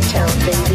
Town, baby.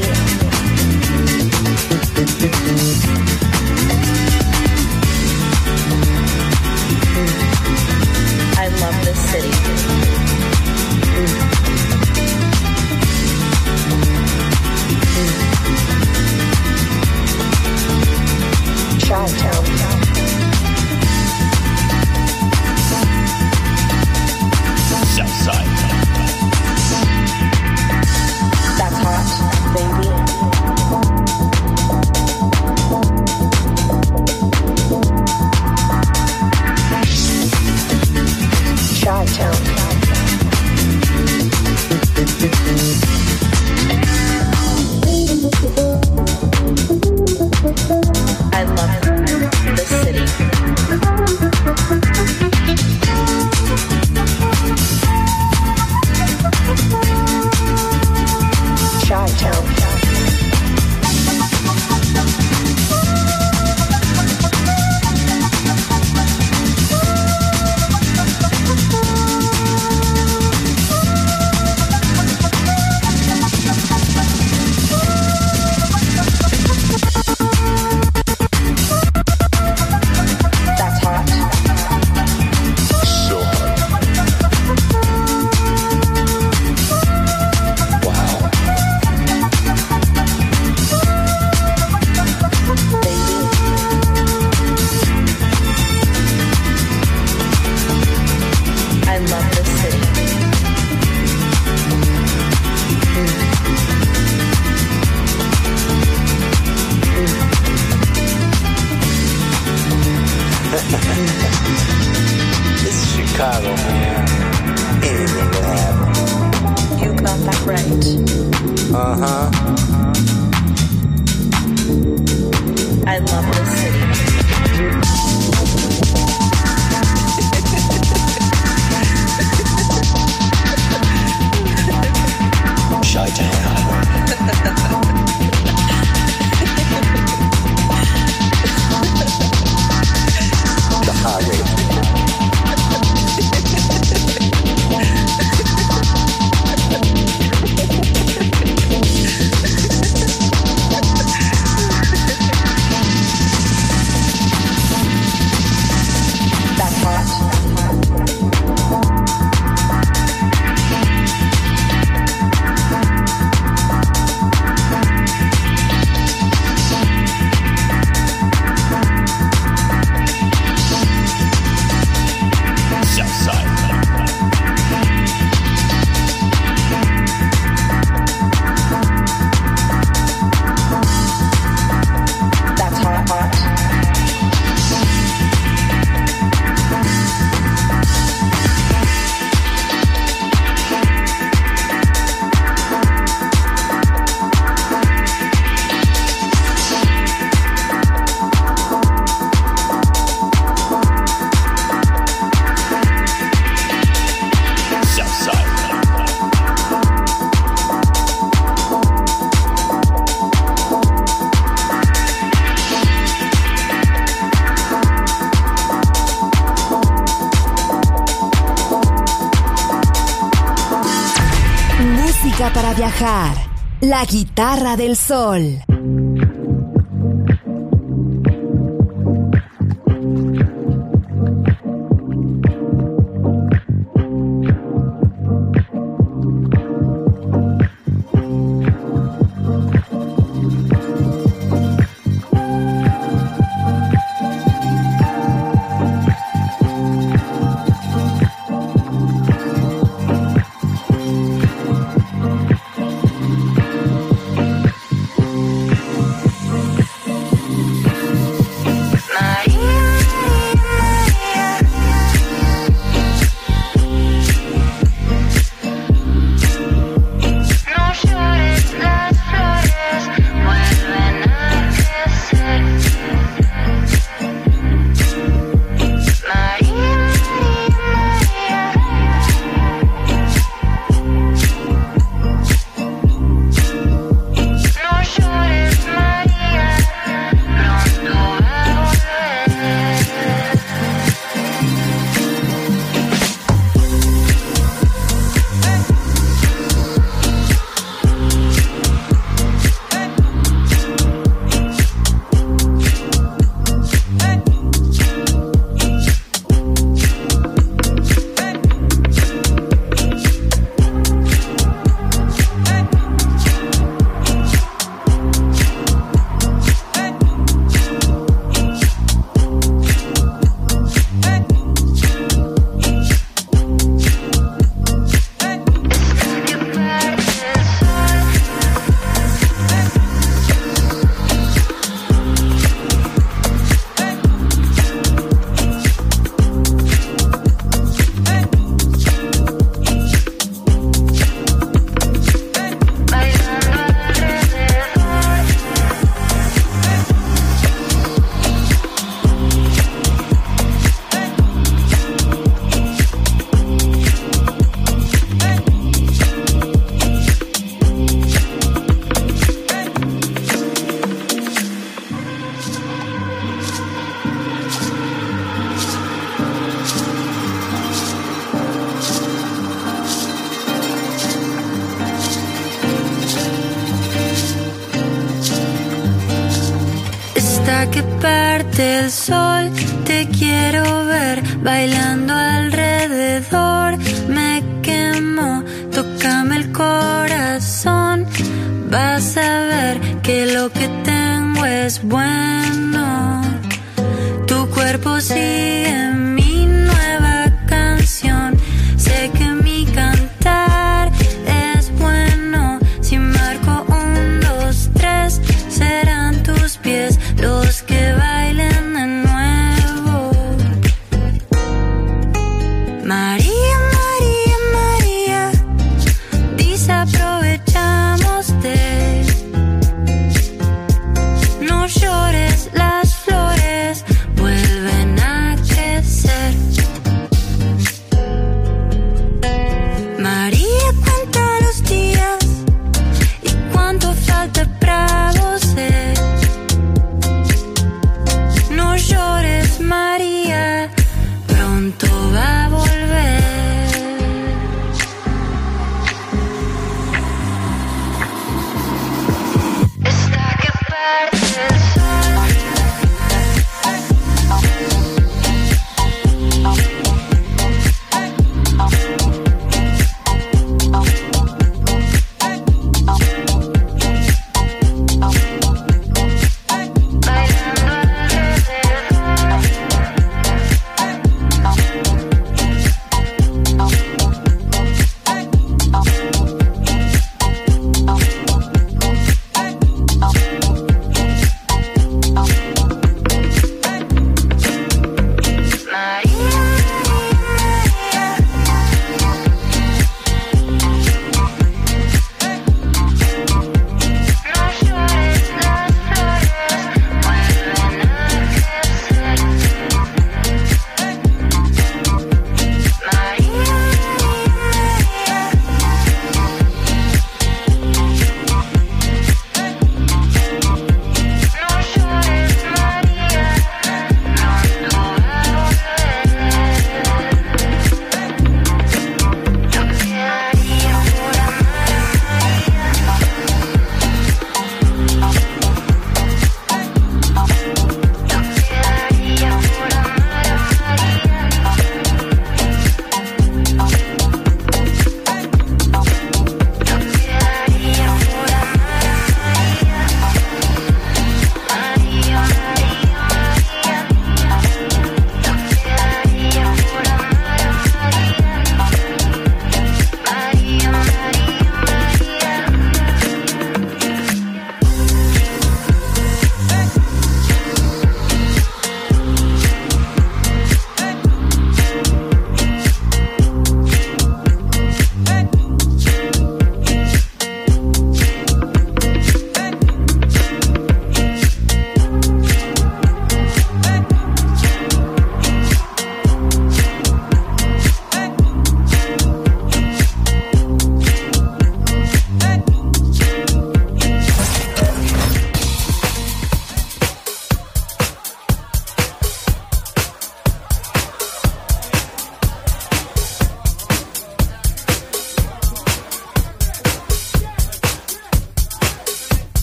this is Chicago, man. Anything can happen. You got that right. Uh huh. I love this city. Shy town. música para viajar. La guitarra del sol.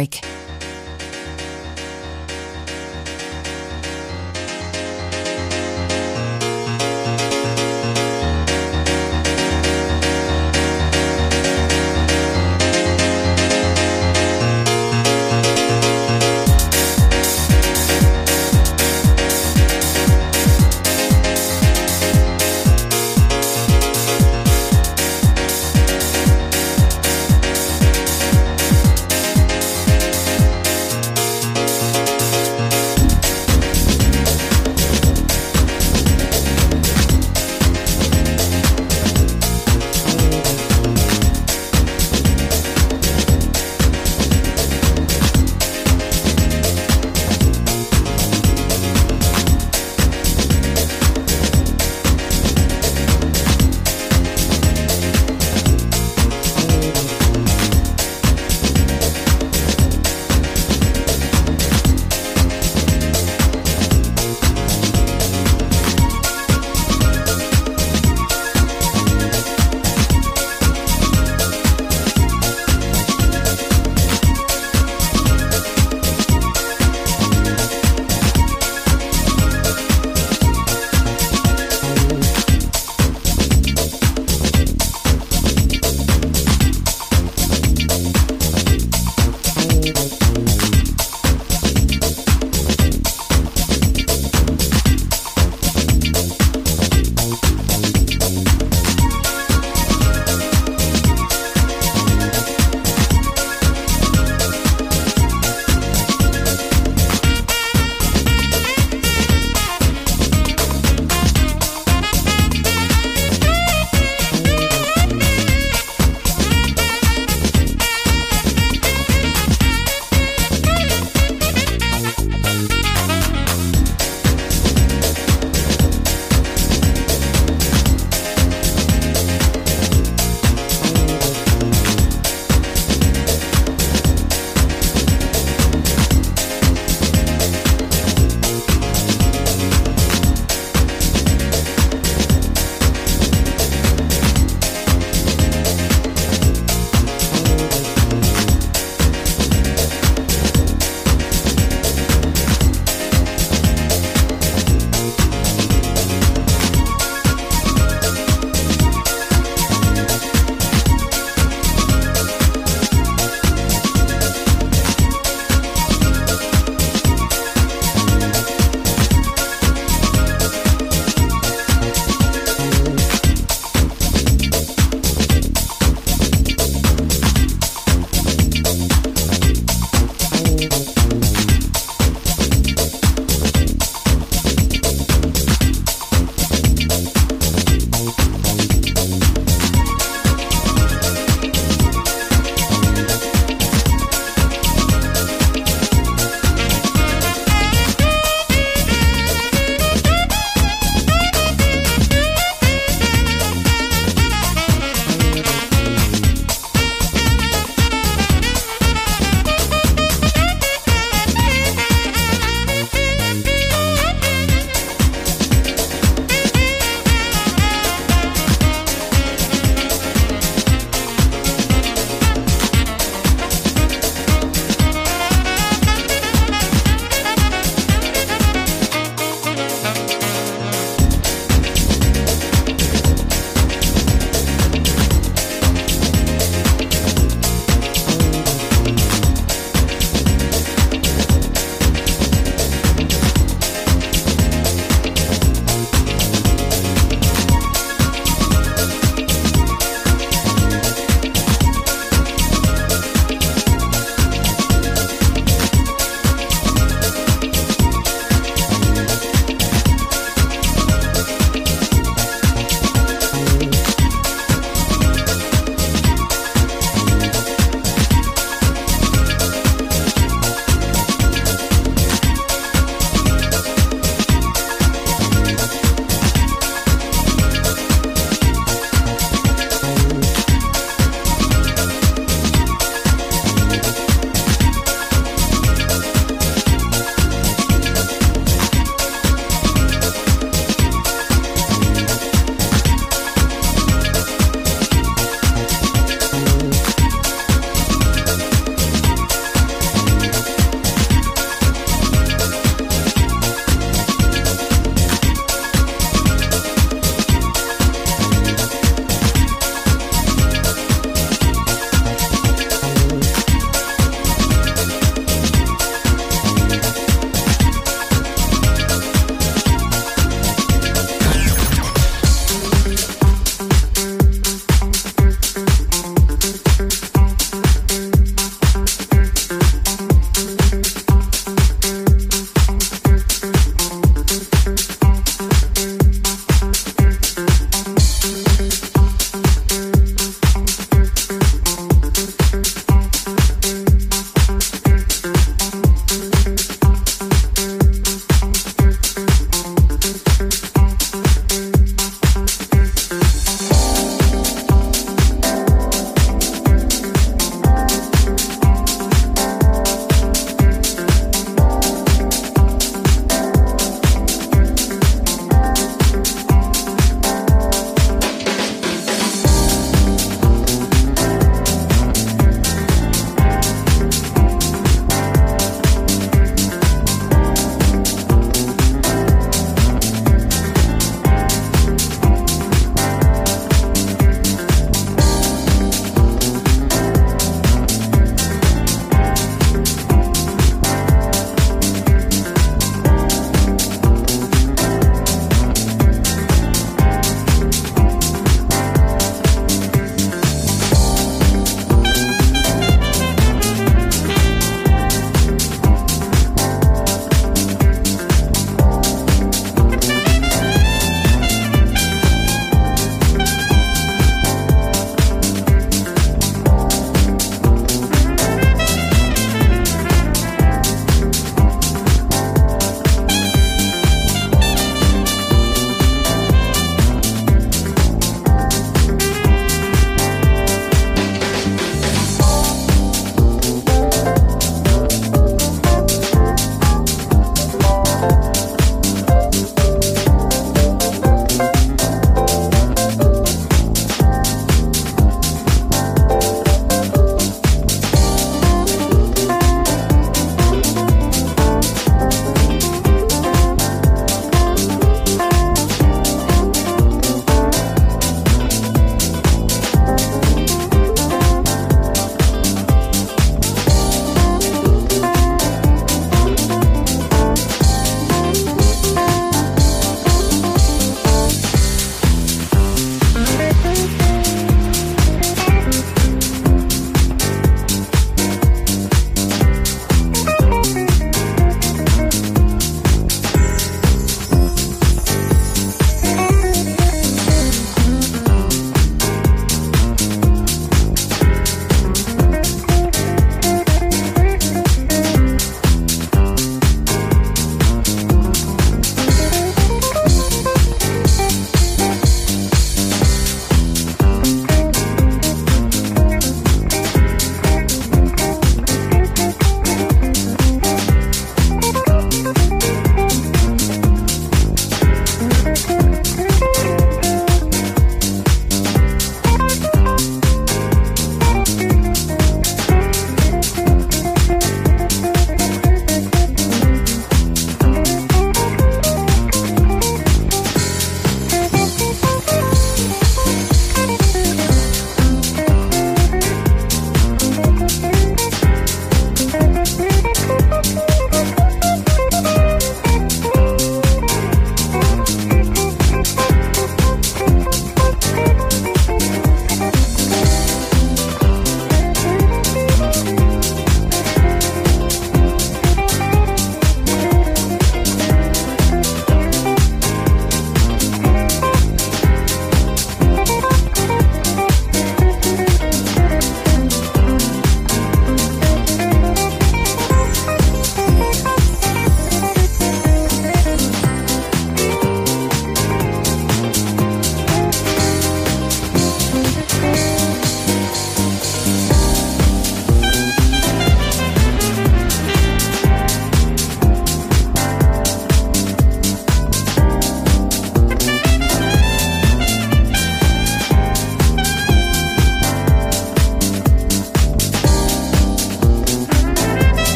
Network.